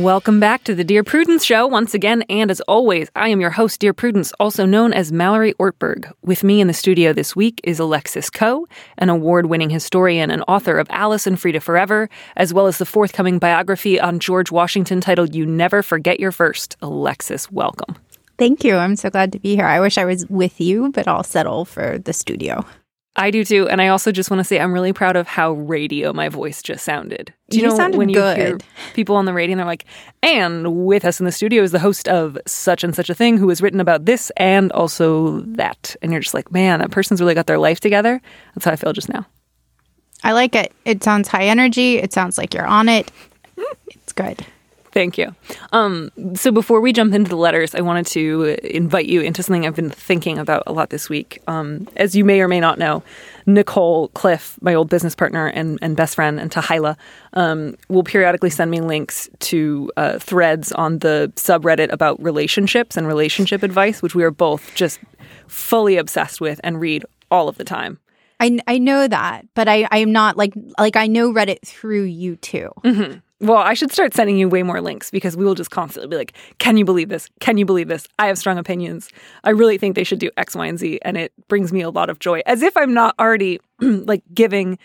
Welcome back to the Dear Prudence Show once again, and as always, I am your host, Dear Prudence, also known as Mallory Ortberg. With me in the studio this week is Alexis Coe, an award-winning historian and author of Alice and Freda Forever, as well as the forthcoming biography on George Washington titled You Never Forget Your First. Alexis, welcome. Thank you. I'm so glad to be here. I wish I was with you, but I'll settle for the studio. I do too, and I also just want to say I'm really proud of how radio my voice just sounded. Do you, You know sounded when you good. hear people on the radio and they're like, "And with us in the studio is the host of such and such a thing who has written about this and also that," and you're just like, "Man, that person's really got their life together." That's how I feel just now. I like it. It sounds high energy. It sounds like you're on it. It's good. Thank you. Um, so before we jump into the letters, I wanted to invite you into something I've been thinking about a lot this week. Um, as you may or may not know, Nicole Cliffe, my old business partner and, and best friend, and Tahila, um, will periodically send me links to uh, threads on the subreddit about relationships and relationship advice, which we are both just fully obsessed with and read all of the time. I, I know that, but I, I am not like like I know Reddit through you too. Mm-hmm. Well, I should start sending you way more links because we will just constantly be like, "Can you believe this? Can you believe this? I have strong opinions. I really think they should do X, Y, and Z," and it brings me a lot of joy. As if I'm not already like giving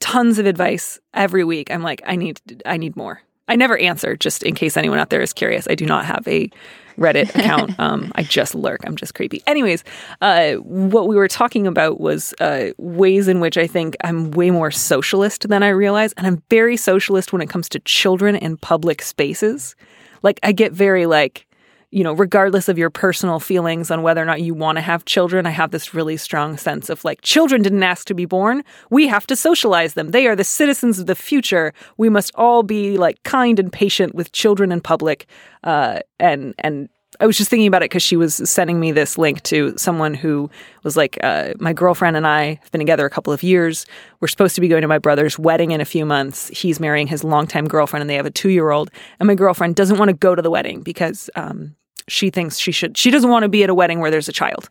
tons of advice every week. I'm like, I need, I need more. I never answer, just in case anyone out there is curious. I do not have a Reddit account. Um, I just lurk. I'm just creepy. Anyways, uh, what we were talking about was uh, ways in which I think I'm way more socialist than I realize, and I'm very socialist when it comes to children in public spaces. Like I get very like, you know, regardless of your personal feelings on whether or not you want to have children, I have this really strong sense of like, children didn't ask to be born. We have to socialize them. They are the citizens of the future. We must all be like kind and patient with children in public. Uh, and, and, I was just thinking about it because she was sending me this link to someone who was like, uh, my girlfriend and I have been together a couple of years. We're supposed to be going to my brother's wedding in a few months. He's marrying his longtime girlfriend, and they have a two year old. And my girlfriend doesn't want to go to the wedding because um, she thinks she should. She doesn't want to be at a wedding where there's a child,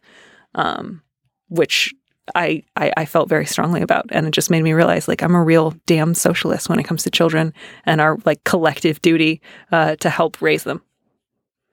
um, which I, I I felt very strongly about, and it just made me realize like I'm a real damn socialist when it comes to children and our like collective duty uh, to help raise them.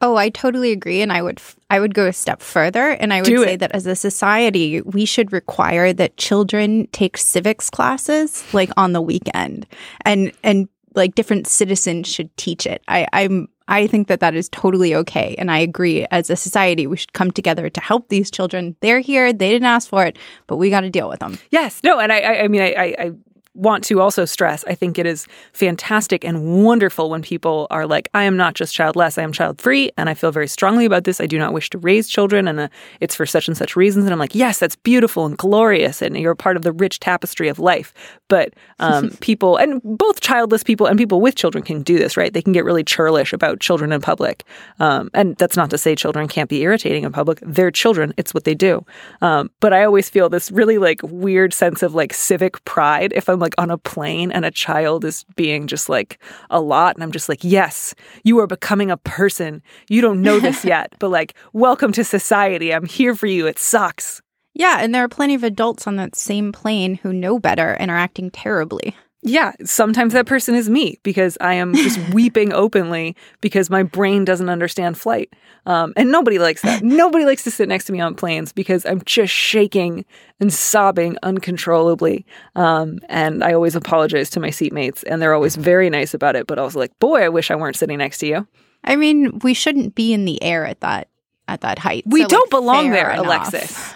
Oh, I totally agree, and I would f- I would go a step further, and I would Do say it. that as a society, we should require that children take civics classes like on the weekend, and and like different citizens should teach it. I, I'm I think that that is totally okay, and I agree. As a society, we should come together to help these children. They're here; they didn't ask for it, but we got to deal with them. Yes, no, and I, I, I mean, I, I, I want to also stress I think it is fantastic and wonderful when people are like, I am not just childless, I am child free. And I feel very strongly about this. I do not wish to raise children, and uh, it's for such and such reasons. And I'm like, yes, that's beautiful and glorious. And you're part of the rich tapestry of life. But um, people, and both childless people and people with children can do this, right? They can get really churlish about children in public. Um, and that's not to say children can't be irritating in public. They're children, it's what they do. Um, but I always feel this really like weird sense of like civic pride if I'm like on a plane and a child is being just like a lot. And I'm just like, yes, you are becoming a person. You don't know this yet, but like, welcome to society. I'm here for you. It sucks. Yeah, and there are plenty of adults on that same plane who know better and are acting terribly. Yeah, sometimes that person is me because I am just weeping openly because my brain doesn't understand flight. Um, and nobody likes that. nobody likes to sit next to me on planes because I'm just shaking and sobbing uncontrollably. Um, and I always apologize to my seatmates, and they're always very nice about it. But I was like, boy, I wish I weren't sitting next to you. I mean, we shouldn't be in the air at that at that height. We so, don't like, belong there, enough. Alexis.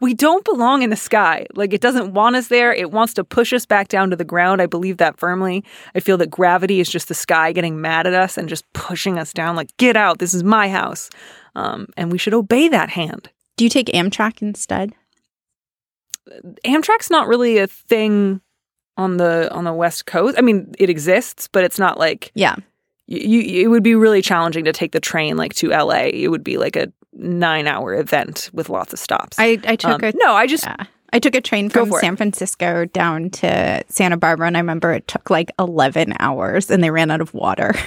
We don't belong in the sky. Like it doesn't want us there. It wants to push us back down to the ground. I believe that firmly. I feel that gravity is just the sky getting mad at us and just pushing us down. Like get out. This is my house. Um, and we should obey that hand. Do you take Amtrak instead? Amtrak's not really a thing on the on the West Coast. I mean, it exists, but it's not like Yeah. You, you. It would be really challenging to take the train like to LA. It would be like a nine hour event with lots of stops. I, I took Um, a no, I just yeah. I took a train from it. San Francisco down to Santa Barbara and I remember it took like 11 hours and they ran out of water.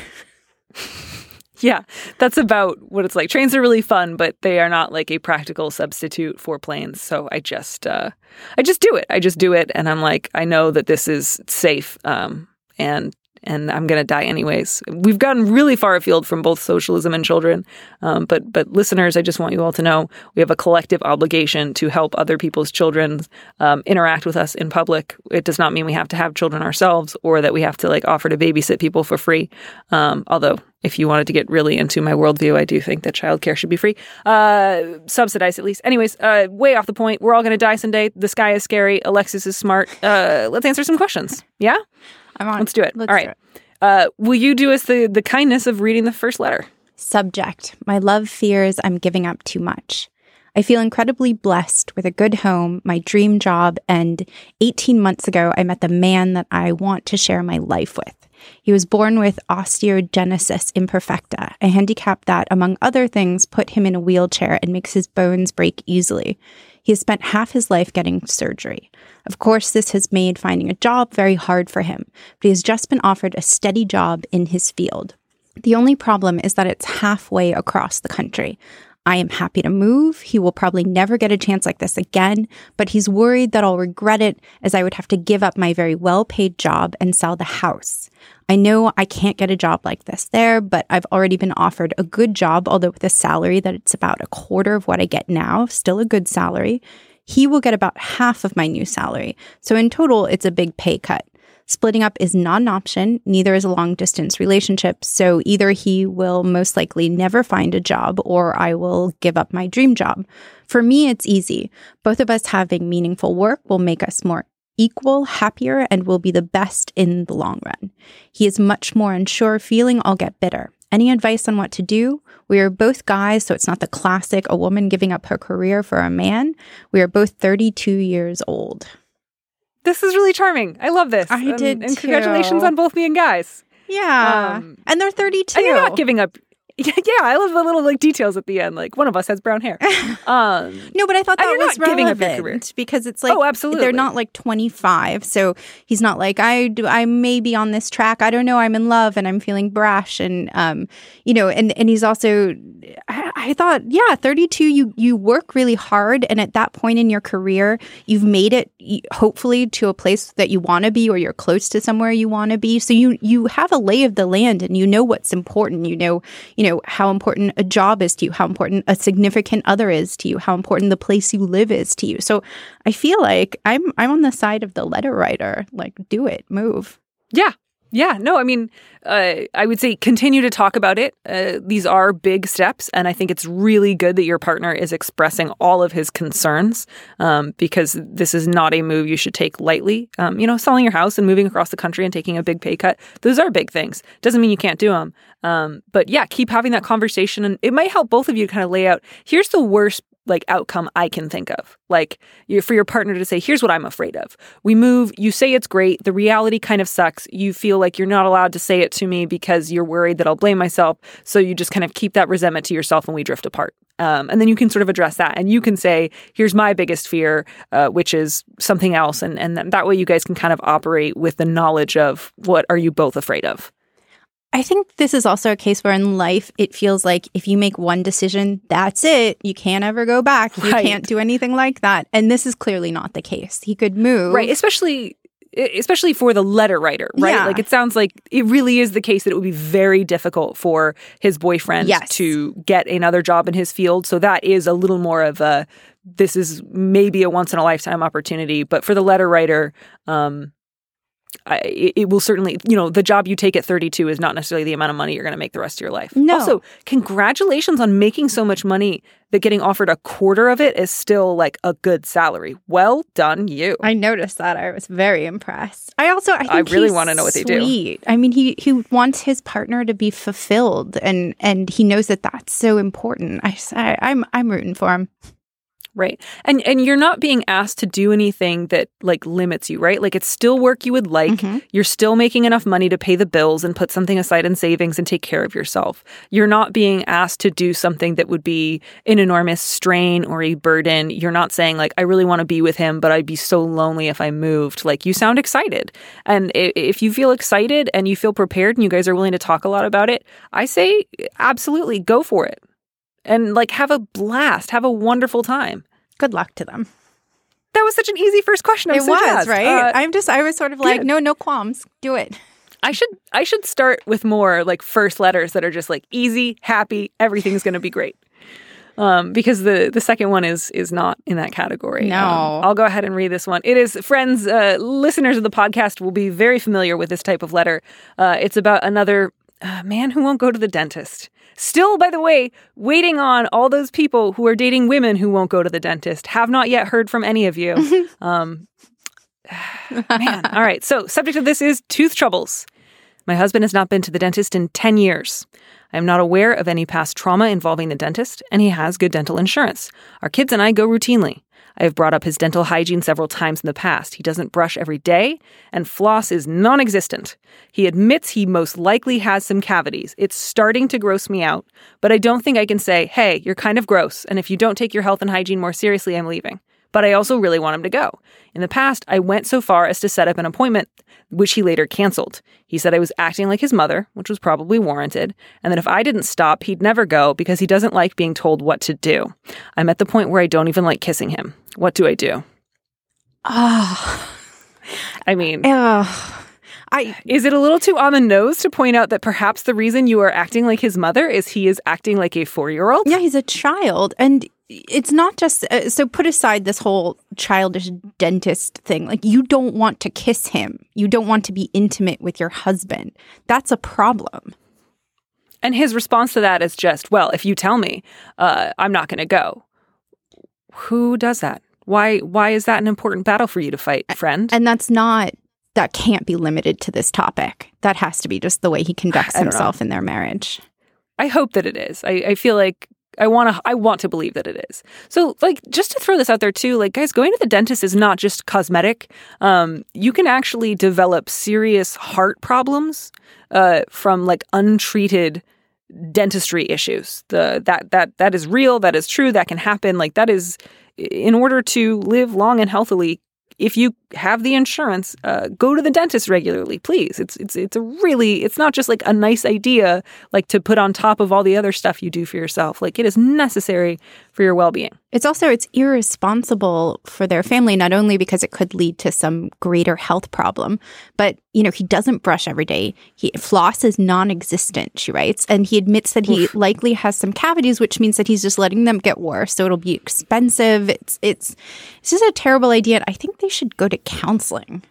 Yeah, that's about what it's like. Trains are really fun, but they are not like a practical substitute for planes. So I just, uh, I just do it. I just do it, and I'm like, I know that this is safe, um, and and I'm gonna die anyways. We've gotten really far afield from both socialism and children, um, but but listeners, I just want you all to know we have a collective obligation to help other people's children um, interact with us in public. It does not mean we have to have children ourselves or that we have to like offer to babysit people for free. Um, although if you wanted to get really into my worldview, I do think that childcare should be free, uh, subsidized at least. Anyways, uh, way off the point. We're all going to die someday. The sky is scary. Alexis is smart. Uh, let's answer some questions. Yeah, I'm on. let's do it. Let's all do it. Uh, will you do us the the kindness of reading the first letter? Subject My love fears I'm giving up too much. I feel incredibly blessed with a good home, my dream job, and 18 months ago, I met the man that I want to share my life with. He was born with osteogenesis imperfecta, a handicap that, among other things, put him in a wheelchair and makes his bones break easily. He has spent half his life getting surgery. Of course, this has made finding a job very hard for him, but he has just been offered a steady job in his field. The only problem is that it's halfway across the country. I am happy to move. He will probably never get a chance like this again, but he's worried that I'll regret it as I would have to give up my very well paid job and sell the house. I know I can't get a job like this there, but I've already been offered a good job, although with a salary that it's about a quarter of what I get now, still a good salary. He will get about half of my new salary. So in total, it's a big pay cut. Splitting up is not an option, neither is a long distance relationship. So either he will most likely never find a job or I will give up my dream job. For me, it's easy. Both of us having meaningful work will make us more equal, happier, and will be the best in the long run. He is much more unsure, feeling I'll get bitter. Any advice on what to do? We are both guys, so it's not the classic a woman giving up her career for a man. We are both 32 years old. This is really charming. I love this. I And- did And congratulations on both being guys. Yeah. Um, and they're 32. And you're not giving up. Yeah, I love the little like details at the end. Like one of us has brown hair. Um, No, but I thought that was not giving up your relevant career. because it's like Oh, absolutely. they're not like 25, so he's not like I do. I may be on this track. I don't know. I'm in love and I'm feeling brash, and um, you know, and and he's also. I, I thought, yeah, 32. You you work really hard, and at that point in your career, you've made it hopefully to a place that you want to be, or you're close to somewhere you want to be. So you you have a lay of the land, and you know what's important. You know, you know how important a job is to you, how important a significant other is to you, how important the place you live is to you. So I feel like I'm I'm on the side of the letter writer. Like, do it, move. yeah, Yeah, no, I mean, uh, I would say continue to talk about it. Uh, these are big steps, and I think it's really good that your partner is expressing all of his concerns um, because this is not a move you should take lightly. Um, you know, selling your house and moving across the country and taking a big pay cut, those are big things. Doesn't mean you can't do them. Um, but yeah, keep having that conversation, and it might help both of you kind of lay out here's the worst like outcome I can think of. Like you for your partner to say, here's what I'm afraid of. We move, you say it's great, the reality kind of sucks. You feel like you're not allowed to say it to me because you're worried that I'll blame myself. So you just kind of keep that resentment to yourself and we drift apart. Um, and then you can sort of address that and you can say, here's my biggest fear, uh, which is something else. And, and that way you guys can kind of operate with the knowledge of what are you both afraid of. I think this is also a case where in life it feels like if you make one decision, that's it. You can't ever go back. You Right. can't do anything like that. And this is clearly not the case. He could move. Right, especially especially for the letter writer, right? Yeah. Like it sounds like it really is the case that it would be very difficult for his boyfriend Yes. to get another job in his field. So that is a little more of a this is maybe a once in a lifetime opportunity, but for the letter writer, um I, it will certainly, you know, the job you take at 32 is not necessarily the amount of money you're going to make the rest of your life. No. Also, congratulations on making so much money that getting offered a quarter of it is still like a good salary. Well done, you. I noticed that. I was very impressed. I also, I, think I really wanna know what they do. sweet. I mean, he he wants his partner to be fulfilled, and and he knows that that's so important. i i'm I'm rooting for him. Right. And and you're not being asked to do anything that like limits you, right? Like it's still work you would like. Mm-hmm. You're still making enough money to pay the bills and put something aside in savings and take care of yourself. You're not being asked to do something that would be an enormous strain or a burden. You're not saying like I really want to be with him, but I'd be so lonely if I moved. Like you sound excited. And if you feel excited and you feel prepared and you guys are willing to talk a lot about it, I say absolutely go for it. And like have a blast, have a wonderful time. Good luck to them. That was such an easy first question. I'm it so was jazzed. right. Uh, I'm just I was sort of like, good. no, no qualms. Do it. I should I should start with more like first letters that are just like easy, happy, everything's going to be great. Um, because the the second one is is not in that category. No. Um, I'll go ahead and read this one. It is friends, uh, listeners of the podcast will be very familiar with this type of letter. Uh, it's about another uh, man who won't go to the dentist. Still, by the way, waiting on all those people who are dating women who won't go to the dentist. Have not yet heard from any of you. um, man, all right. So, subject of this is tooth troubles. My husband has not been to the dentist in 10 years. I am not aware of any past trauma involving the dentist, and he has good dental insurance. Our kids and I go routinely. I have brought up his dental hygiene several times in the past. He doesn't brush every day, and floss is non existent. He admits he most likely has some cavities. It's starting to gross me out, but I don't think I can say, hey, you're kind of gross, and if you don't take your health and hygiene more seriously, I'm leaving but I also really want him to go. In the past, I went so far as to set up an appointment, which he later canceled. He said I was acting like his mother, which was probably warranted, and that if I didn't stop, he'd never go because he doesn't like being told what to do. I'm at the point where I don't even like kissing him. What do I do? Oh, I mean, ugh. I is it a little too on the nose to point out that perhaps the reason you are acting like his mother is he is acting like a four year old? yeah, he's a child, and it's not just uh, so. Put aside this whole childish dentist thing. Like you don't want to kiss him. You don't want to be intimate with your husband. That's a problem. And his response to that is just, well, if you tell me, uh, I'm not going to go. Who does that? Why? Why is that an important battle for you to fight, friend? And that's not that can't be limited to this topic. That has to be just the way he conducts don't know. himself in their marriage. I hope that it is. I, I feel like I want to. I want to believe that it is. So, like, just to throw this out there too, like, guys, going to the dentist is not just cosmetic. Um, you can actually develop serious heart problems uh, from like untreated dentistry issues. The that that that is real. That is true. That can happen. Like, that is in order to live long and healthily. If you have the insurance, uh, go to the dentist regularly, please. It's it's it's a really it's not just like a nice idea like to put on top of all the other stuff you do for yourself. Like it is necessary for your well being. It's also it's irresponsible for their family not only because it could lead to some greater health problem, but you know, he doesn't brush every day. He floss is non-existent, she writes, and he admits that he likely has some cavities which means that he's just letting them get worse, so it'll be expensive. It's it's it's just a terrible idea. and I think they should go to counseling.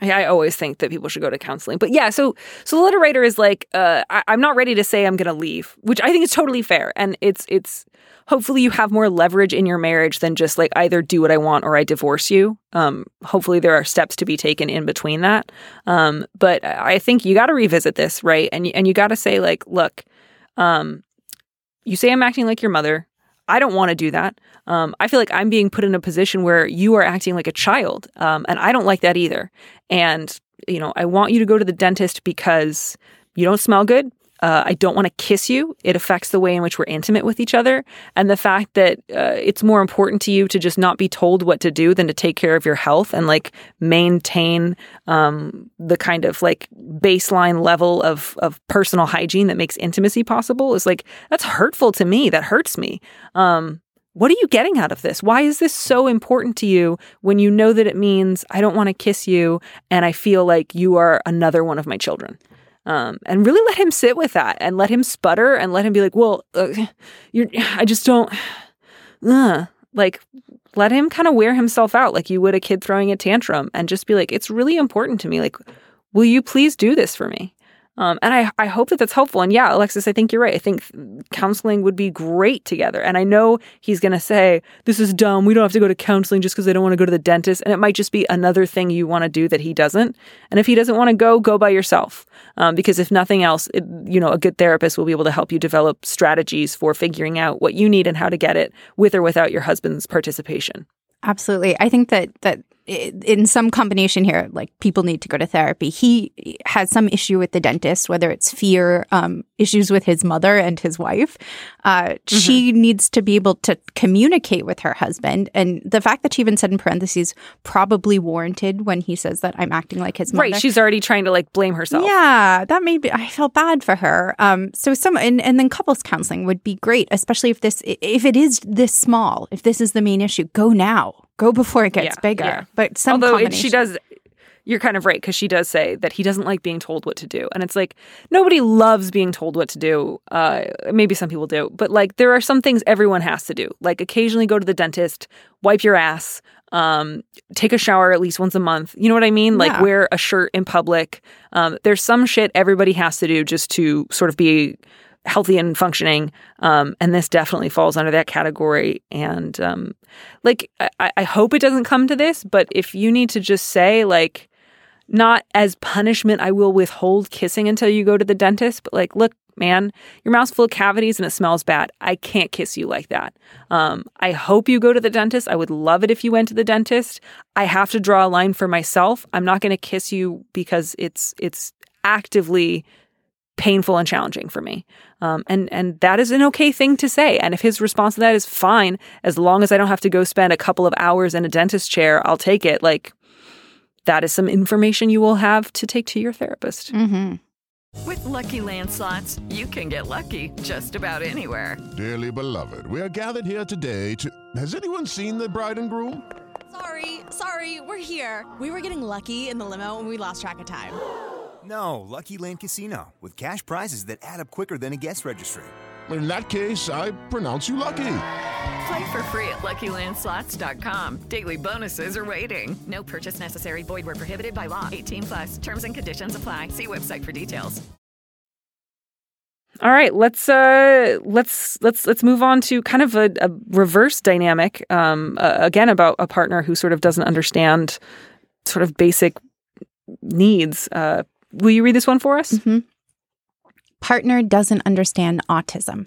I, always think that people should go to counseling. But yeah, so so the letter writer is like, uh, I, I'm not ready to say I'm going to leave, which I think is totally fair, and it's it's hopefully you have more leverage in your marriage than just like either do what I want or I divorce you. Um, hopefully there are steps to be taken in between that. Um, but I think you got to revisit this, right? And and you got to say like, look, um, you say I'm acting like your mother. I don't want to do that. Um, I feel like I'm being put in a position where you are acting like a child, um, and I don't like that either. And you know, I want you to go to the dentist because you don't smell good. Uh, I don't want to kiss you. It affects the way in which we're intimate with each other. And the fact that uh, it's more important to you to just not be told what to do than to take care of your health and like maintain um, the kind of like baseline level of, of personal hygiene that makes intimacy possible is like, that's hurtful to me. That hurts me. Um, what are you getting out of this? Why is this so important to you when you know that it means I don't want to kiss you and I feel like you are another one of my children? Um, and really let him sit with that and let him sputter and let him be like, well, uh, you're, I just don't, uh, like, let him kind of wear himself out like you would a kid throwing a tantrum and just be like, it's really important to me. Like, will you please do this for me? Um, and I, I hope that that's helpful. And yeah, Alexis, I think you're right. I think counseling would be great together. And I know he's going to say, this is dumb. We don't have to go to counseling just because they don't want to go to the dentist. And it might just be another thing you want to do that he doesn't. And if he doesn't want to go, go by yourself. Um, because if nothing else, it, you know, a good therapist will be able to help you develop strategies for figuring out what you need and how to get it with or without your husband's participation. Absolutely. I think that that in some combination here, like people need to go to therapy. He has some issue with the dentist, whether it's fear, um, issues with his mother and his wife. Uh, mm-hmm. She needs to be able to communicate with her husband. And the fact that she even said in parentheses, probably warranted when he says that I'm acting like his mother. Right. She's already trying to like blame herself. Yeah. That may be, I felt bad for her. Um, so some, and, and then couples counseling would be great, especially if this, if it is this small, if this is the main issue, go now Go before it gets yeah, bigger. Yeah. But some although it, she does, you're kind of right because she does say that he doesn't like being told what to do, and it's like nobody loves being told what to do. Uh, maybe some people do, but like there are some things everyone has to do, like occasionally go to the dentist, wipe your ass, um, take a shower at least once a month. You know what I mean? Like wear a shirt in public. Um, there's some shit everybody has to do just to sort of be healthy and functioning. Um, and this definitely falls under that category. And um, like, I, I hope it doesn't come to this, but if you need to just say, like, not as punishment, I will withhold kissing until you go to the dentist, but like, look, man, your mouth's full of cavities and it smells bad. I can't kiss you like that. Um, I hope you go to the dentist. I would love it if you went to the dentist. I have to draw a line for myself. I'm not going to kiss you because it's it's actively painful and challenging for me. Um, and and that is an okay thing to say. And if his response to that is fine, as long as I don't have to go spend a couple of hours in a dentist chair, I'll take it. Like that is some information you will have to take to your therapist. Mm-hmm. With Lucky Land slots, you can get lucky just about anywhere. Dearly beloved, we are gathered here today to. Has anyone seen the bride and groom? Sorry, sorry, we're here. We were getting lucky in the limo, and we lost track of time. No, Lucky Land Casino, with cash prizes that add up quicker than a guest registry. In that case, I pronounce you lucky. Play for free at LuckyLandSlots.com. Daily bonuses are waiting. No purchase necessary. Void where prohibited by law. 18 plus. Terms and conditions apply. See website for details. All right, let's uh, let's let's let's move on to kind of a, a reverse dynamic. Um, uh, again, about a partner who sort of doesn't understand sort of basic needs. Uh, Will you read this one for us? Mm-hmm. Partner doesn't understand autism.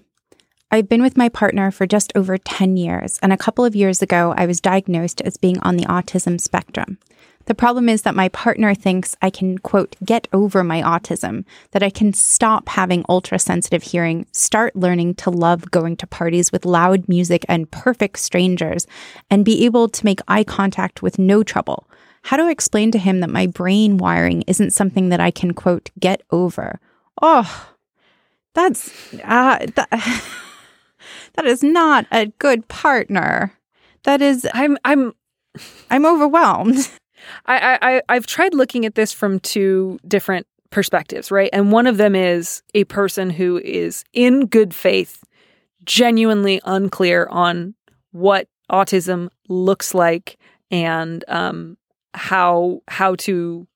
I've been with my partner for just over 10 years, and a couple of years ago, I was diagnosed as being on the autism spectrum. The problem is that my partner thinks I can, quote, get over my autism, that I can stop having ultra sensitive hearing, start learning to love going to parties with loud music and perfect strangers, and be able to make eye contact with no trouble, how to explain to him that my brain wiring isn't something that I can, quote, get over. Oh, that's, uh, that, that is not a good partner. That is, I'm, I'm, I'm overwhelmed. I, I, I've tried looking at this from two different perspectives, right? And one of them is a person who is in good faith, genuinely unclear on what autism looks like and um, how how to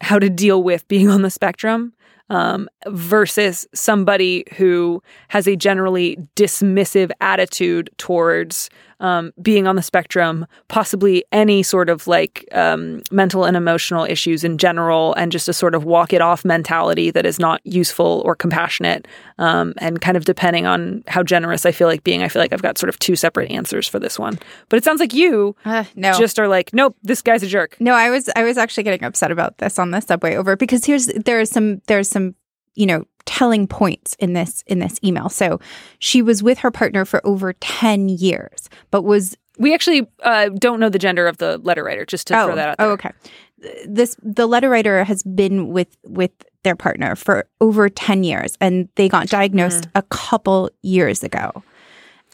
how to deal with being on the spectrum um, versus somebody who has a generally dismissive attitude towards um, being on the spectrum, possibly any sort of like um, mental and emotional issues in general, and just a sort of walk it off mentality that is not useful or compassionate. Um, and kind of depending on how generous I feel like being, I feel like I've got sort of two separate answers for this one. But it sounds like you uh, no. just are like, nope, this guy's a jerk. No, I was I was actually getting upset about this on the subway over because here's there is some there's some you know telling points in this in this email. So she was with her partner for over 10 years, but was we actually uh, don't know the gender of the letter writer, just to oh, throw that out there. Oh, okay. This the letter writer has been with with their partner for over 10 years and they got diagnosed mm. a couple years ago.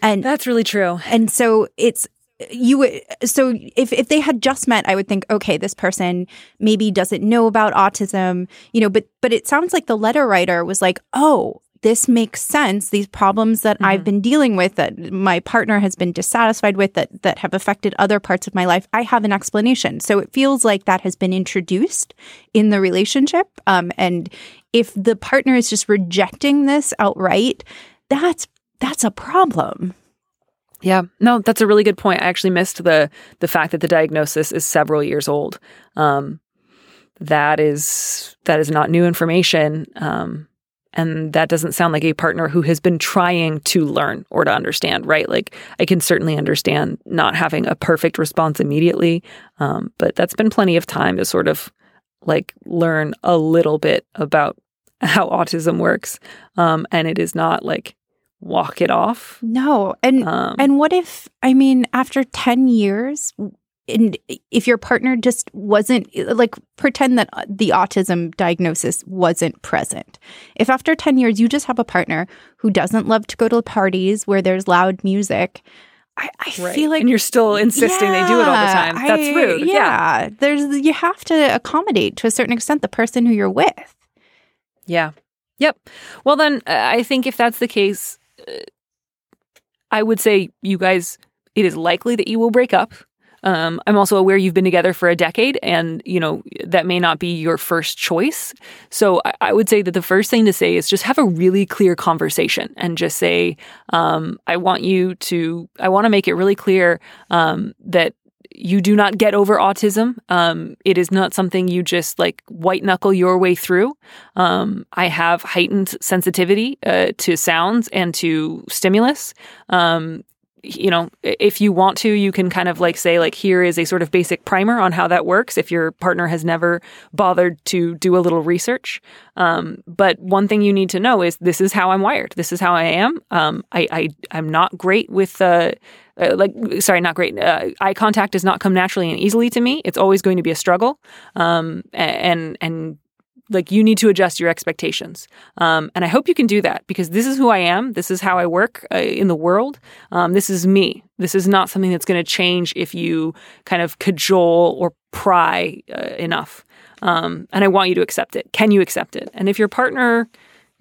And that's really true. And so it's you would so if if they had just met i would think okay this person maybe doesn't know about autism you know but but it sounds like the letter writer was like oh this makes sense. These problems that mm-hmm. i've been dealing with that my partner has been dissatisfied with that that have affected other parts of my life i have an explanation. So it feels like that has been introduced in the relationship. Um, and if the partner is just rejecting this outright that's that's a problem yeah, no, that's a really good point. I actually missed the the fact that the diagnosis is several years old. Um, that is that is not new information, um, and that doesn't sound like a partner who has been trying to learn or to understand. Right? Like I can certainly understand not having a perfect response immediately, um, but that's been plenty of time to sort of like learn a little bit about how autism works, um, and it is not like walk it off. No. And um, and what if I mean after 10 years and if your partner just wasn't like pretend that the autism diagnosis wasn't present. If after 10 years you just have a partner who doesn't love to go to parties where there's loud music, I, I right. feel like and you're still insisting yeah, they do it all the time. That's I, rude. Yeah. yeah. There's you have to accommodate to a certain extent the person who you're with. Yeah. Yep. Well then uh, I think if that's the case I would say you guys, it is likely that you will break up. Um, I'm also aware you've been together for a decade, and you know that may not be your first choice. So I, I would say that the first thing to say is just have a really clear conversation, and just say, um, "I want you to. I want to make it really clear um, that you do not get over autism. Um, it is not something you just like white knuckle your way through. Um, I have heightened sensitivity uh, to sounds and to stimulus. Um, you know, if you want to, you can kind of like say, like, here is a sort of basic primer on how that works if your partner has never bothered to do a little research. Um, but one thing you need to know is this is how I'm wired. This is how I am. Um, I, I, I'm not great with, uh, uh, like sorry not great uh, eye contact does not come naturally and easily to me it's always going to be a struggle um, and and like you need to adjust your expectations. Um, and i hope you can do that because this is who i am. This is how i work uh, in the world. Um, this is me. This is not something that's going to change if you kind of cajole or pry uh, enough. Um, and i want you to accept it. Can you accept it? And if your partner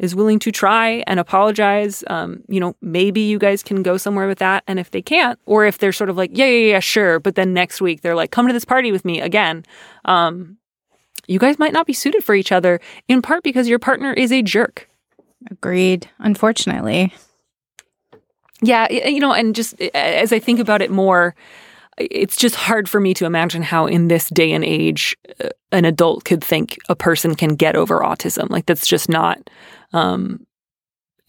is willing to try and apologize, um, you know, maybe you guys can go somewhere with that. And if they can't, or if they're sort of like, yeah, yeah, yeah, sure, but then next week they're like, come to this party with me again, um, you guys might not be suited for each other, in part because your partner is a jerk. Agreed. Unfortunately. Yeah, you know, and just as I think about it more, it's just hard for me to imagine how in this day and age uh, an adult could think a person can get over autism like that's just not um,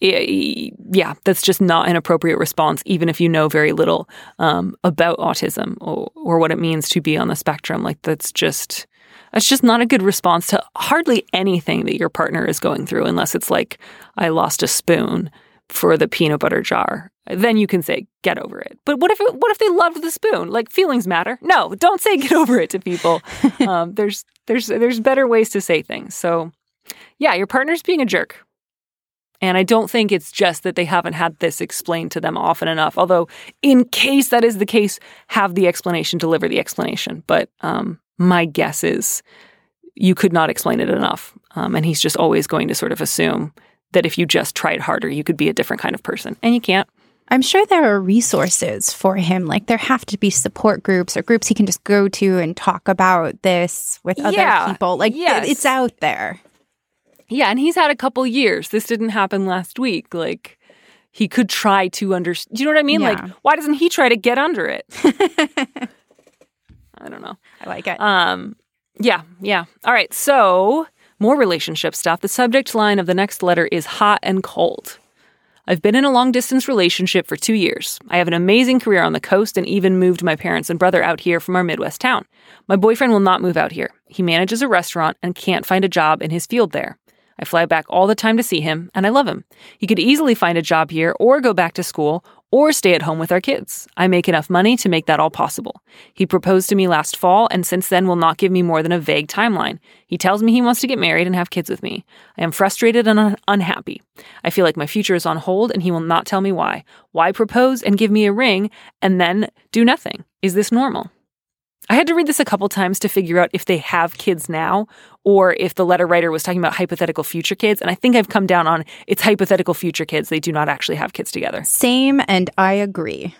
yeah, that's just not an appropriate response, even if you know very little um, about autism or, or what it means to be on the spectrum. Like that's just that's just not a good response to hardly anything that your partner is going through, unless it's like I lost a spoon for the peanut butter jar. Then you can say get over it. But what if it, what if they loved the spoon? Like feelings matter. No, don't say get over it to people. um, there's there's there's better ways to say things. So yeah, your partner's being a jerk. And I don't think it's just that they haven't had this explained to them often enough. Although, in case that is the case, have the explanation, deliver the explanation. But um, my guess is you could not explain it enough. Um, and he's just always going to sort of assume that if you just tried harder, you could be a different kind of person. And you can't. I'm sure there are resources for him. Like there have to be support groups or groups he can just go to and talk about this with other Yeah, people. Like yes. it's out there. Yeah, and he's had a couple years. This didn't happen last week. Like he could try to understand. Do you know what I mean? Yeah. Like why doesn't he try to get under it? I don't know. I like it. Um, yeah, yeah. All right. So more relationship stuff. The subject line of the next letter is hot and cold. I've been in a long distance relationship for two years. I have an amazing career on the coast and even moved my parents and brother out here from our Midwest town. My boyfriend will not move out here. He manages a restaurant and can't find a job in his field there. I fly back all the time to see him, and I love him. He could easily find a job here or go back to school or stay at home with our kids. I make enough money to make that all possible. He proposed to me last fall and since then will not give me more than a vague timeline. He tells me he wants to get married and have kids with me. I am frustrated and un- unhappy. I feel like my future is on hold and he will not tell me why. Why propose and give me a ring and then do nothing? Is this normal? I had to read this a couple times to figure out if they have kids now or if the letter writer was talking about hypothetical future kids. And I think I've come down on it's hypothetical future kids. They do not actually have kids together. Same, and I agree.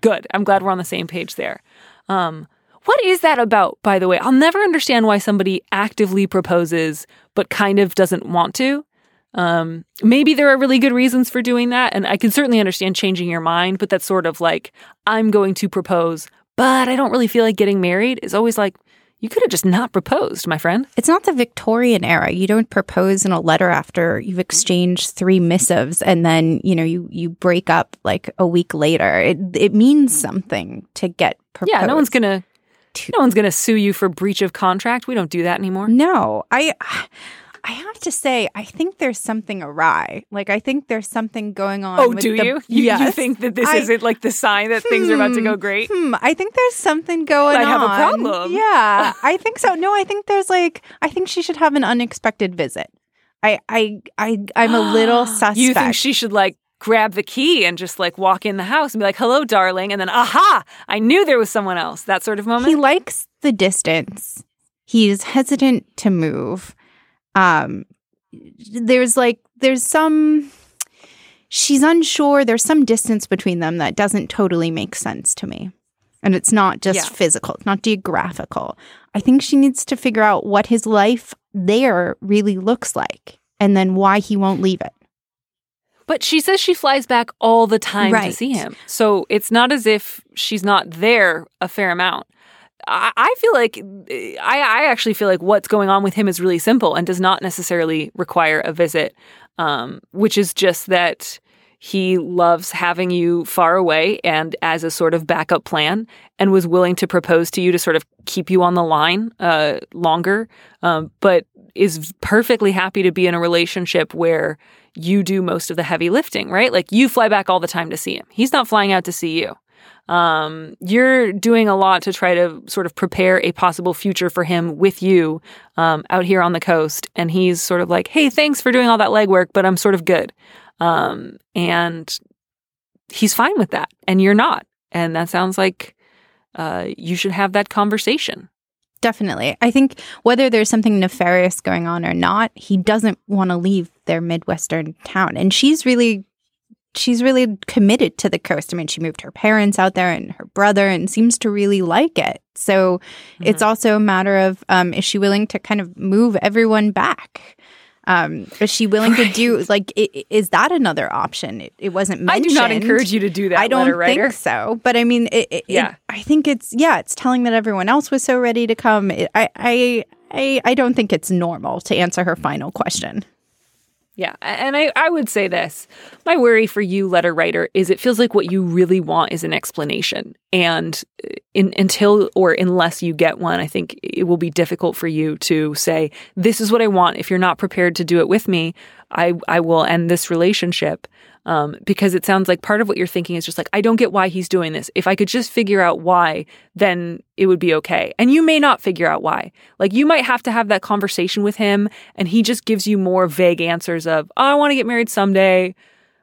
Good. I'm glad we're on the same page there. Um, what is that about, by the way? I'll never understand why somebody actively proposes but kind of doesn't want to. Um, maybe there are really good reasons for doing that, and I can certainly understand changing your mind, but that's sort of like, I'm going to propose, but I don't really feel like getting married is always like, you could have just not proposed, my friend. It's not the Victorian era. You don't propose in a letter after you've exchanged three missives and then, you know, you you break up like a week later. It it means something to get proposed. Yeah, no one's gonna no one's gonna sue you for breach of contract. We don't do that anymore. No, I I have to say, I think there's something awry. Like I think there's something going on. Oh, with do the- you? You, you think that this I- isn't like the sign that things are about to go great? Hmm, I think there's something going on. I have a problem. Yeah, I think so. No, I think there's like I think she should have an unexpected visit. I I I I'm a little suspect. You think she should like grab the key and just like walk in the house and be like, "Hello, darling," and then, "Aha! I knew there was someone else." That sort of moment. He likes the distance. He's hesitant to move. Um there's like there's some she's unsure. There's some distance between them that doesn't totally make sense to me. And it's not just Yeah. physical, it's not geographical. I think she needs to figure out what his life there really looks like and then why he won't leave it. But she says she flies back all the time to see him. So it's not as if she's not there a fair amount. I, feel like I, I actually feel like what's going on with him is really simple and does not necessarily require a visit, um, which is just that he loves having you far away and as a sort of backup plan and was willing to propose to you to sort of keep you on the line uh, longer, um, but is perfectly happy to be in a relationship where you do most of the heavy lifting, right? Like you fly back all the time to see him. He's not flying out to see you. Um, you're doing a lot to try to sort of prepare a possible future for him with you um, out here on the coast. And he's sort of like, hey, thanks for doing all that legwork, but I'm sort of good. Um, and he's fine with that. And you're not. And that sounds like uh, you should have that conversation. Definitely. I think whether there's something nefarious going on or not, he doesn't want to leave their Midwestern town. And she's really she's really committed to the coast. I mean, she moved her parents out there and her brother and seems to really like it. So it's also a matter of um, is she willing to kind of move everyone back? Um, is she willing to do like i- i- is that another option? It, it wasn't I do not encourage you to do that, I don't think so. But I mean, it, it, Yeah. it- I think it's yeah, it's telling that everyone else was so ready to come. It, I, I I I don't think it's normal to answer her final question. Yeah. And I, I would say this my worry for you, letter writer, is it feels like what you really want is an explanation. And uh, in, until or unless you get one, I think it will be difficult for you to say, This is what I want. If you're not prepared to do it with me, I, I will end this relationship. Um, because it sounds like part of what you're thinking is just like, I don't get why he's doing this. If I could just figure out why, then it would be okay. And you may not figure out why. Like, you might have to have that conversation with him, and he just gives you more vague answers of, oh, I want to get married someday.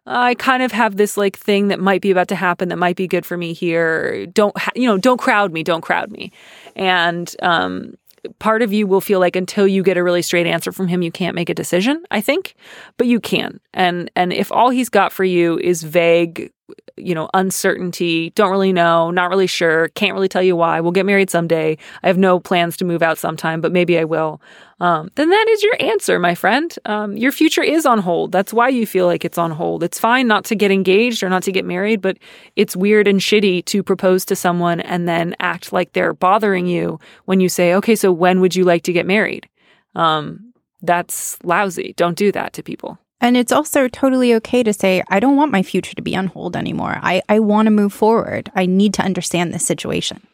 I kind of have this like thing that might be about to happen that might be good for me here. Don't, ha- you know, don't crowd me, don't crowd me. And, um, part of you will feel like until you get a really straight answer from him, you can't make a decision, I think, but you can. And, and if all he's got for you is vague, you know, uncertainty, don't really know, not really sure, can't really tell you why, we'll get married someday. I have no plans to move out sometime, but maybe I will. Um, then that is your answer, my friend. Um, your future is on hold. That's why you feel like it's on hold. It's fine not to get engaged or not to get married, but it's weird and shitty to propose to someone and then act like they're bothering you when you say, okay, so when would you like to get married? Um, that's lousy. Don't do that to people. And it's also totally okay to say, I don't want my future to be on hold anymore. I, I want to move forward. I need to understand this situation.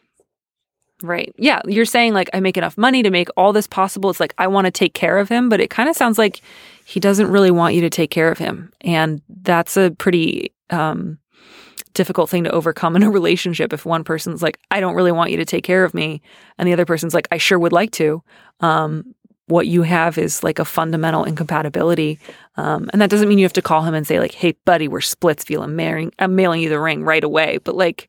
Right. Yeah. You're saying, like, I make enough money to make all this possible. It's like, I want to take care of him, but it kind of sounds like he doesn't really want you to take care of him. And that's a pretty um, difficult thing to overcome in a relationship if one person's like, I don't really want you to take care of me. And the other person's like, I sure would like to. Um, what you have is like a fundamental incompatibility. Um, and that doesn't mean you have to call him and say, like, hey, buddy, we're splits. Feel I'm mailing, I'm mailing you the ring right away. But like,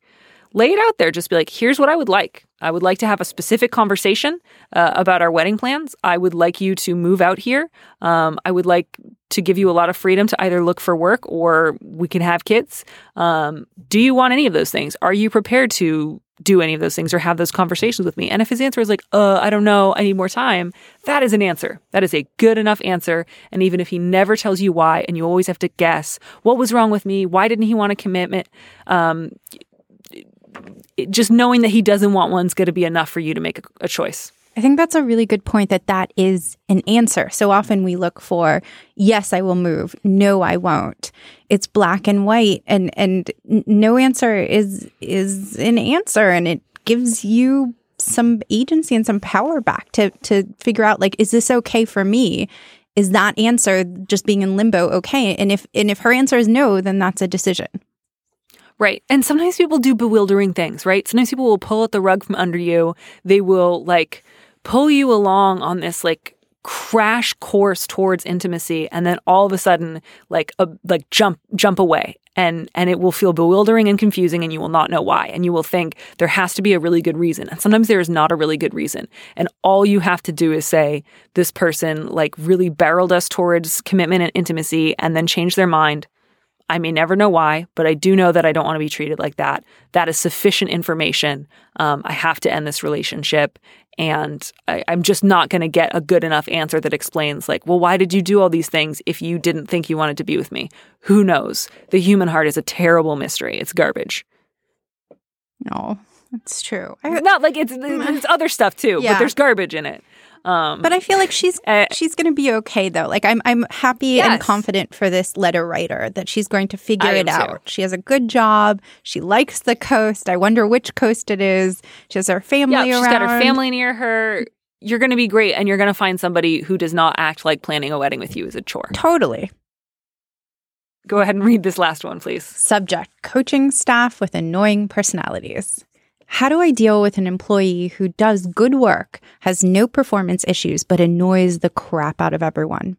lay it out there. Just be like, here's what I would like. I would like to have a specific conversation uh, about our wedding plans. I would like you to move out here. Um, I would like to give you a lot of freedom to either look for work or we can have kids. Um, do you want any of those things? Are you prepared to do any of those things or have those conversations with me? And if his answer is like, uh, I don't know, I need more time, that is an answer. That is a good enough answer. And even if he never tells you why, and you always have to guess, what was wrong with me? Why didn't he want a commitment? Um, just knowing that he doesn't want one's going to be enough for you to make a, a choice. I think that's a really good point that that is an answer. So often we look for yes, I will move. No, I won't. It's black and white and and no answer is is an answer and it gives you some agency and some power back to to figure out like is this okay for me? Is that answer just being in limbo okay? And if and if her answer is no, then that's a decision. Right. And sometimes people do bewildering things, right? Sometimes people will pull at the rug from under you. They will like pull you along on this like crash course towards intimacy and then all of a sudden like a like jump jump away and and it will feel bewildering and confusing and you will not know why and you will think there has to be a really good reason and sometimes there is not a really good reason and all you have to do is say this person like really barreled us towards commitment and intimacy and then change their mind I may never know why, but I do know that I don't want to be treated like that. That is sufficient information. Um, I have to end this relationship. And I, I'm just not going to get a good enough answer that explains, like, well, why did you do all these things if you didn't think you wanted to be with me? Who knows? The human heart is a terrible mystery. It's garbage. No, that's true. I, not like it's, it's other stuff too, yeah. but there's garbage in it. Um, but I feel like she's uh, she's going to be okay though. Like I'm I'm happy yes. and confident for this letter writer that she's going to figure it out. Too. She has a good job. She likes the coast. I wonder which coast it is. She has her family yeah, around. She's got her family near her. You're going to be great, and you're going to find somebody who does not act like planning a wedding with you is a chore. Totally. Go ahead and read this last one, please. Subject Coaching staff with annoying personalities. How do I deal with an employee who does good work, has no performance issues, but annoys the crap out of everyone?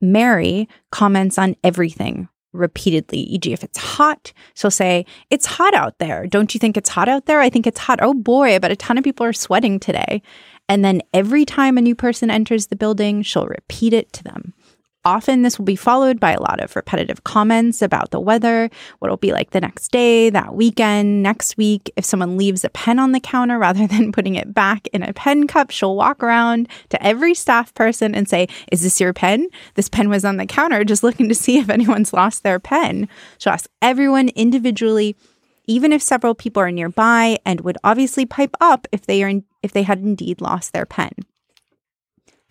Mary comments on everything repeatedly, e.g., if it's hot, she'll say, It's hot out there. Don't you think it's hot out there? I think it's hot. Oh boy, but a ton of people are sweating today. And then every time a new person enters the building, she'll repeat it to them. Often, this will be followed by a lot of repetitive comments about the weather, what it'll be like the next day, that weekend, next week. If someone leaves a pen on the counter rather than putting it back in a pen cup, she'll walk around to every staff person and say, Is this your pen? This pen was on the counter, just looking to see if anyone's lost their pen. She'll ask everyone individually, even if several people are nearby, and would obviously pipe up if they are in, if they had indeed lost their pen.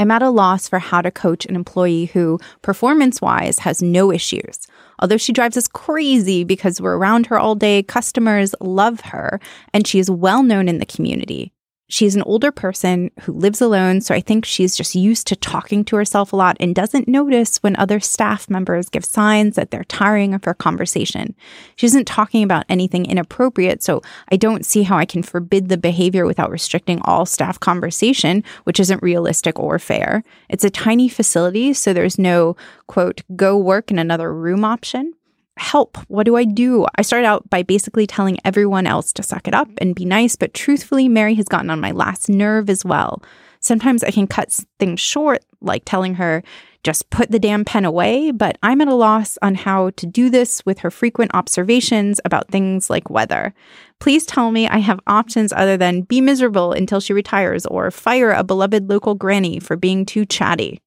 I'm at a loss for how to coach an employee who, performance wise, has no issues. Although she drives us crazy because we're around her all day, customers love her, and she is well known in the community. She's an older person who lives alone, so I think she's just used to talking to herself a lot and doesn't notice when other staff members give signs that they're tiring of her conversation. She isn't talking about anything inappropriate, so I don't see how I can forbid the behavior without restricting all staff conversation, which isn't realistic or fair. It's a tiny facility, so there's no, quote, go work in another room option help. What do I do? I started out by basically telling everyone else to suck it up mm-hmm. and be nice, but truthfully, Mary has gotten on my last nerve as well. Sometimes I can cut things short, like telling her, just put the damn pen away, but I'm at a loss on how to do this with her frequent observations about things like weather. Please tell me I have options other than be miserable until she retires or fire a beloved local granny for being too chatty.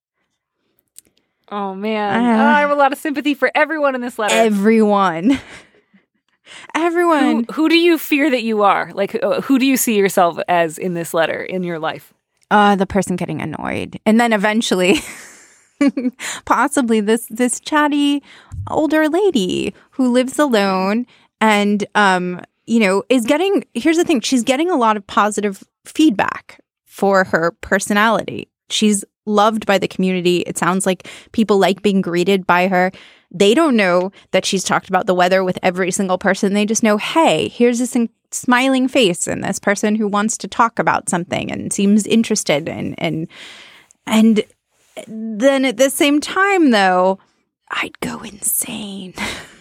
Oh man, Uh, Oh, I have a lot of sympathy for everyone in this letter. Everyone. Everyone. who, who do you fear that you are? Like, uh, who do you see yourself as in this letter in your life? uh the person getting annoyed and then eventually possibly this this chatty older lady who lives alone and um you know is getting here's the thing she's getting a lot of positive feedback for her personality she's loved by the community. It sounds like people like being greeted by her. They don't know that she's talked about the weather with every single person. They just know hey here's this in- smiling face and this person who wants to talk about something and seems interested and and and then at the same time though i'd go insane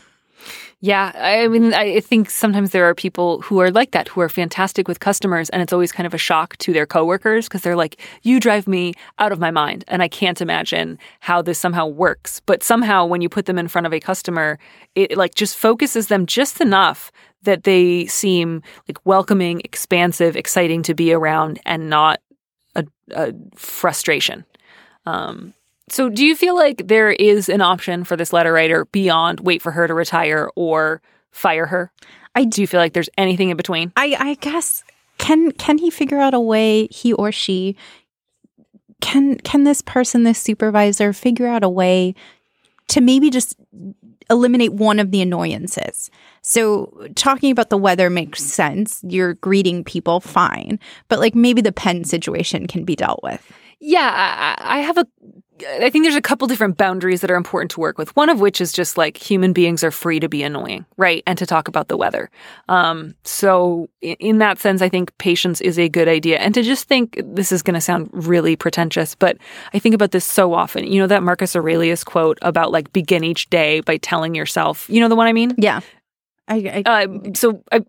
Yeah, I mean, I think sometimes there are people who are like that, who are fantastic with customers, and it's always kind of a shock to their coworkers because they're like, "You drive me out of my mind," and I can't imagine how this somehow works. But somehow, when you put them in front of a customer, it like just focuses them just enough that they seem like welcoming, expansive, exciting to be around, and not a, a frustration. Um, so, do you feel like there is an option for this letter writer beyond wait for her to retire or fire her? I do you feel like there's anything in between? I, I guess can can he figure out a way he or she can can this person this supervisor figure out a way to maybe just eliminate one of the annoyances so talking about the weather makes sense you're greeting people fine but like maybe the pen situation can be dealt with Yeah, I, I have a. I think there's a couple different boundaries that are important to work with. One of which is just like human beings are free to be annoying, right? And to talk about the weather. Um, so in, that sense, I think patience is a good idea. And to just think, this is going to sound really pretentious, but I think about this so often. You know that Marcus Aurelius quote about like begin each day by telling yourself. You know the one I mean? yeah I, I uh, so I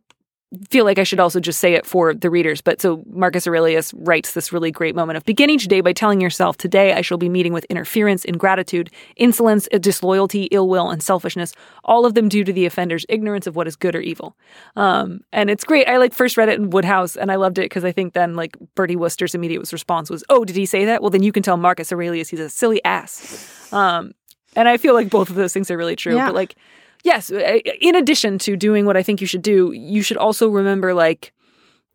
feel like I should also just say it for the readers. But so Marcus Aurelius writes this really great moment of begin each day by telling yourself, Today I shall be meeting with interference, ingratitude, insolence, disloyalty, ill will, and selfishness, all of them due to the offender's ignorance of what is good or evil. Um, and it's great. I like first read it in Wodehouse and I loved it because I think then like Bertie Wooster's immediate response was, Oh, did he say that? Well, then you can tell Marcus Aurelius he's a silly ass. Um, and I feel like both of those things are really true. Yeah. But like, yes, uh, in addition to doing what I think you should do, you should also remember like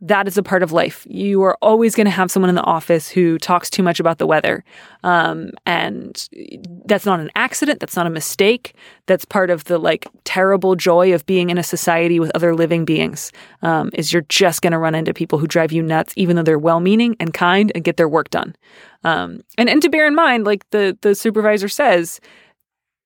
that is a part of life. You are always going to have someone in the office who talks too much about the weather. Um, and that's not an accident. That's not a mistake. That's part of the like terrible joy of being in a society with other living beings. Um, is you're just going to run into people who drive you nuts, even though they're well meaning and kind and get their work done. Um, and, and to bear in mind, like the, the supervisor says,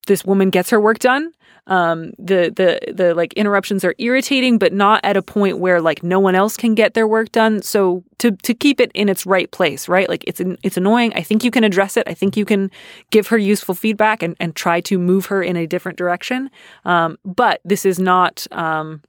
this woman gets her work done. Um, the the the like interruptions are irritating, but not at a point where like no one else can get their work done. So to to keep it in its right place, right? Like it's it's annoying. I think you can address it. I think you can give her useful feedback and and try to move her in a different direction. Um, but this is not. Um,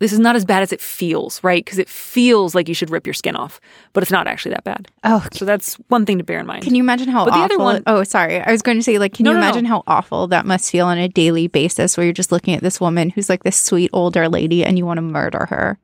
this is not as bad as it feels, right? Because it feels like you should rip your skin off, but it's not actually that bad. Oh, so that's one thing to bear in mind. Can you imagine how But the awful? other one- oh, sorry. I was going to say, like, can No, you no, no. imagine how awful that must feel on a daily basis where you're just looking at this woman who's like this sweet older lady and you want to murder her?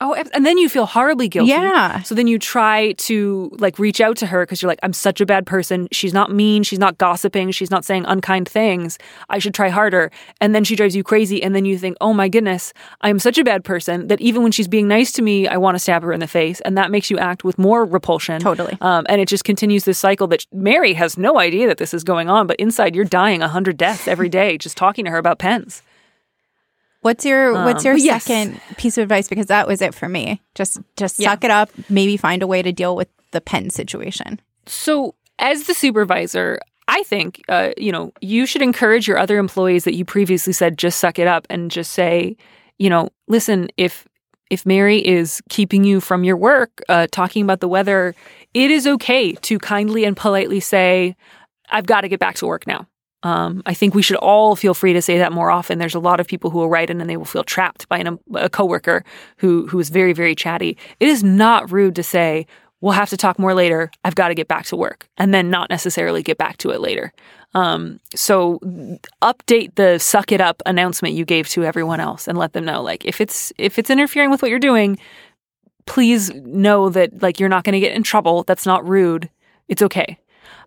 Oh, and then you feel horribly guilty. Yeah. So then you try to like reach out to her because you're like, I'm such a bad person. She's not mean. She's not gossiping. She's not saying unkind things. I should try harder. And then she drives you crazy. And then you think, oh my goodness, I'm such a bad person that even when she's being nice to me, I want to stab her in the face. And that makes you act with more repulsion. Totally. Um, and it just continues this cycle that Mary has no idea that this is going on. But inside, you're dying a hundred deaths every day just talking to her about pens. What's your What's Um, your but yes. second piece of advice? Because that was it for me. Just just Yeah. suck it up. Maybe find a way to deal with the pen situation. So, as the supervisor, I think uh, you know you should encourage your other employees that you previously said just suck it up and just say, you know, listen if if Mary is keeping you from your work, uh, talking about the weather, it is okay to kindly and politely say, "I've got to get back to work now." Um, I think we should all feel free to say that more often. There's a lot of people who will write in and they will feel trapped by an, a coworker who who is very very chatty. It is not rude to say we'll have to talk more later. I've got to get back to work, and then not necessarily get back to it later. Um, so update the suck it up announcement you gave to everyone else and let them know like if it's if it's interfering with what you're doing, please know that like you're not going to get in trouble. That's not rude. It's okay.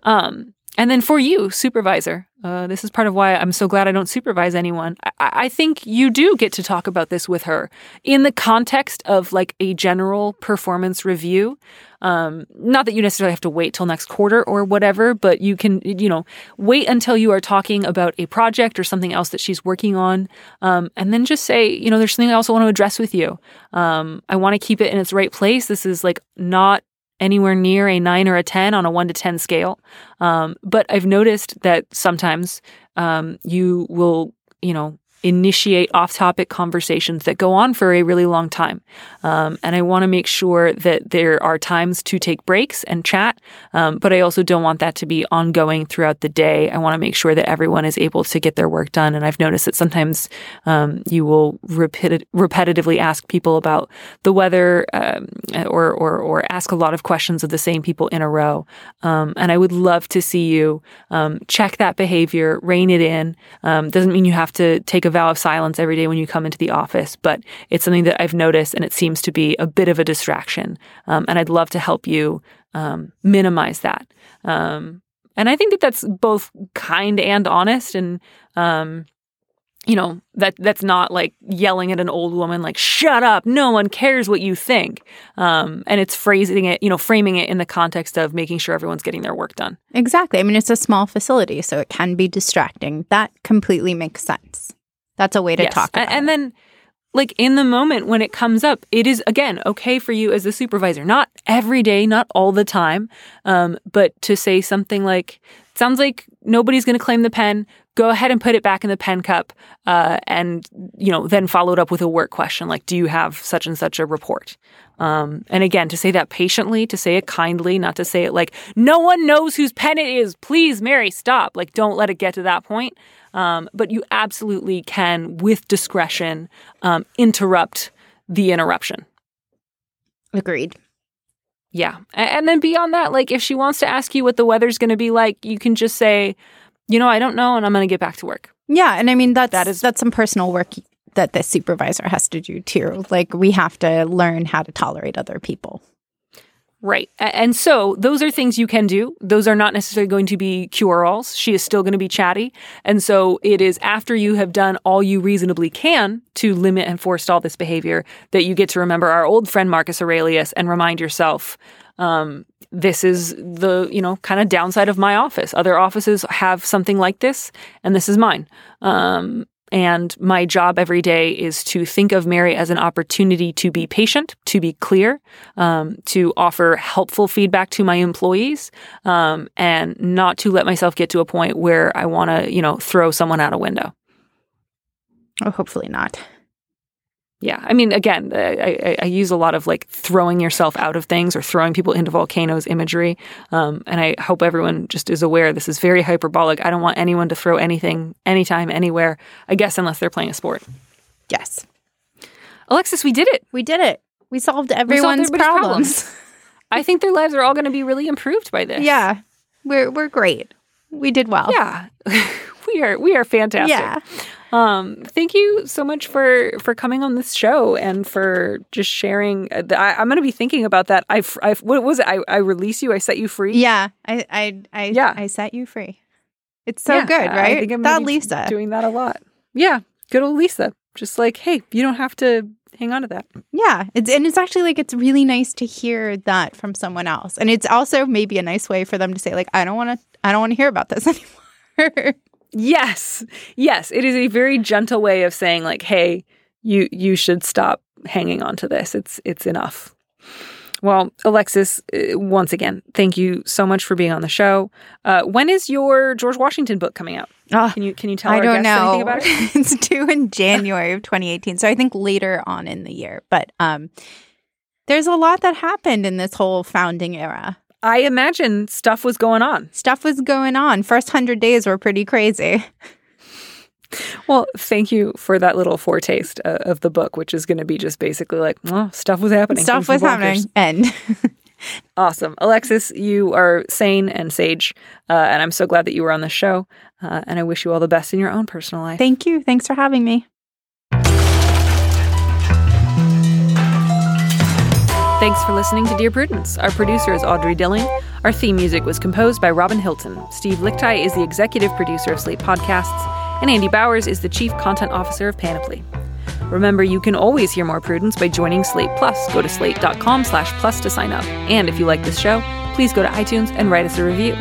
Um, and then for you, supervisor, uh, this is part of why I'm so glad I don't supervise anyone. I-, I think you do get to talk about this with her in the context of like a general performance review. Um, not that you necessarily have to wait till next quarter or whatever, but you can, you know, wait until you are talking about a project or something else that she's working on. Um, and then just say, you know, there's something I also want to address with you. Um, I want to keep it in its right place. This is like not anywhere near a nine or a 10 on a one to 10 scale. Um, but I've noticed that sometimes um, you will, you know, initiate off topic conversations that go on for a really long time. Um, and I want to make sure that there are times to take breaks and chat, um, but I also don't want that to be ongoing throughout the day. I want to make sure that everyone is able to get their work done. And I've noticed that sometimes um, you will repeti- repetitively ask people about the weather um, or, or, or ask a lot of questions of the same people in a row. Um, and I would love to see you um, check that behavior, rein it in. doesn't mean you have to take a vow of silence every day when you come into the office, but it's something that I've noticed and it seems to be a bit of a distraction. Um, and I'd love to help you um, minimize that. Um, and I think that that's both kind and honest and um, you know that that's not like yelling at an old woman like shut up. No one cares what you think. Um, and it's phrasing it you know framing it in the context of making sure everyone's getting their work done. Exactly. I mean it's a small facility so it can be distracting. That completely makes sense that's a way to yes. talk about it. And then like in the moment when it comes up, it is again okay for you as a supervisor, not every day, not all the time, um, but to say something like, "Sounds like nobody's going to claim the pen. Go ahead and put it back in the pen cup," uh, and you know, then followed up with a work question like, "Do you have such and such a report?" Um, and again, to say that patiently, to say it kindly, not to say it like, "No one knows whose pen it is. Please, Mary, stop." Like, don't let it get to that point. Um, but you absolutely can, with discretion, um, interrupt the interruption. Agreed. Yeah. And then beyond that, like if she wants to ask you what the weather's going to be like, you can just say, you know, I don't know, and I'm going to get back to work. Yeah. And I mean, that's, that is, that's some personal work that the supervisor has to do too. Like we have to learn how to tolerate other people. Right. And so those are things you can do. Those are not necessarily going to be cure alls. She is still going to be chatty. And so it is after you have done all you reasonably can to limit and forestall this behavior that you get to remember our old friend Marcus Aurelius and remind yourself um, this is the you know kind of downside of my office. Other offices have something like this, and this is mine. Um, and my job every day is to think of Mary as an opportunity to be patient, to be clear, um, to offer helpful feedback to my employees, um, and not to let myself get to a point where I want to, you know, throw someone out a window. Oh, hopefully not. Yeah, I mean, again, I, I, I, use a lot of like throwing yourself out of things or throwing people into volcanoes imagery, um, and I hope everyone just is aware this is very hyperbolic. I don't want anyone to throw anything, anytime, anywhere. I guess unless they're playing a sport. Yes, Alexis, we did it. We did it. We solved everyone's we solved problems. problems. I think their lives are all going to be really improved by this. Yeah, we're we're great. We did well. Yeah, we are we are fantastic. Yeah. Um, thank you so much for for coming on this show and for just sharing. Uh, I, am going to be thinking about that. I, I what was it? I, I release you. I set you free. Yeah, I I I yeah. I set you free. It's so yeah, good, right? I think I'm that Lisa doing that a lot. Yeah, good old Lisa. Just like, hey, you don't have to hang on to that. Yeah, it's and it's actually like it's really nice to hear that from someone else, and it's also maybe a nice way for them to say like, I don't want to, I don't want to hear about this anymore. Yes. Yes, it is a very gentle way of saying like, "Hey, you you should stop hanging on to this. It's it's enough." Well, Alexis, uh, once again, thank you so much for being on the show. Uh, when is your George Washington book coming out? Oh, can you can you tell I our don't know. anything about it? it's due in January of 2018, so I think later on in the year. But um, there's a lot that happened in this whole founding era. I imagine stuff was going on. Stuff was going on. First 100 days were pretty crazy. Well, thank you for that little foretaste uh, of the book, which is going to be just basically like, well, stuff was happening. Stuff was happening. End. Awesome. Alexis, you are sane and sage. Uh, and I'm so glad that you were on the show. Uh, and I wish you all the best in your own personal life. Thank you. Thanks for having me. Thanks for listening to Dear Prudence. Our producer is Audrey Dilling. Our theme music was composed by Robin Hilton. Steve Lickteig is the executive producer of Slate Podcasts, and Andy Bowers is the chief content officer of Panoply. Remember, you can always hear more Prudence by joining Slate Plus. Go to slate.com slash plus to sign up. And if you like this show, please go to iTunes and write us a review.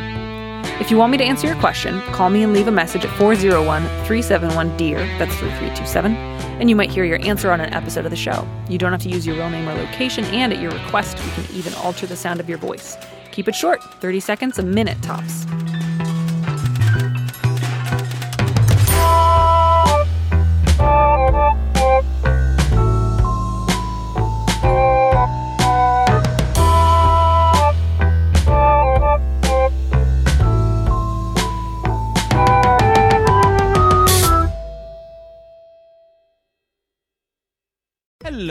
If you want me to answer your question, call me and leave a message at 401 371 DEAR, that's 3327, and you might hear your answer on an episode of the show. You don't have to use your real name or location, and at your request, we can even alter the sound of your voice. Keep it short 30 seconds, a minute tops.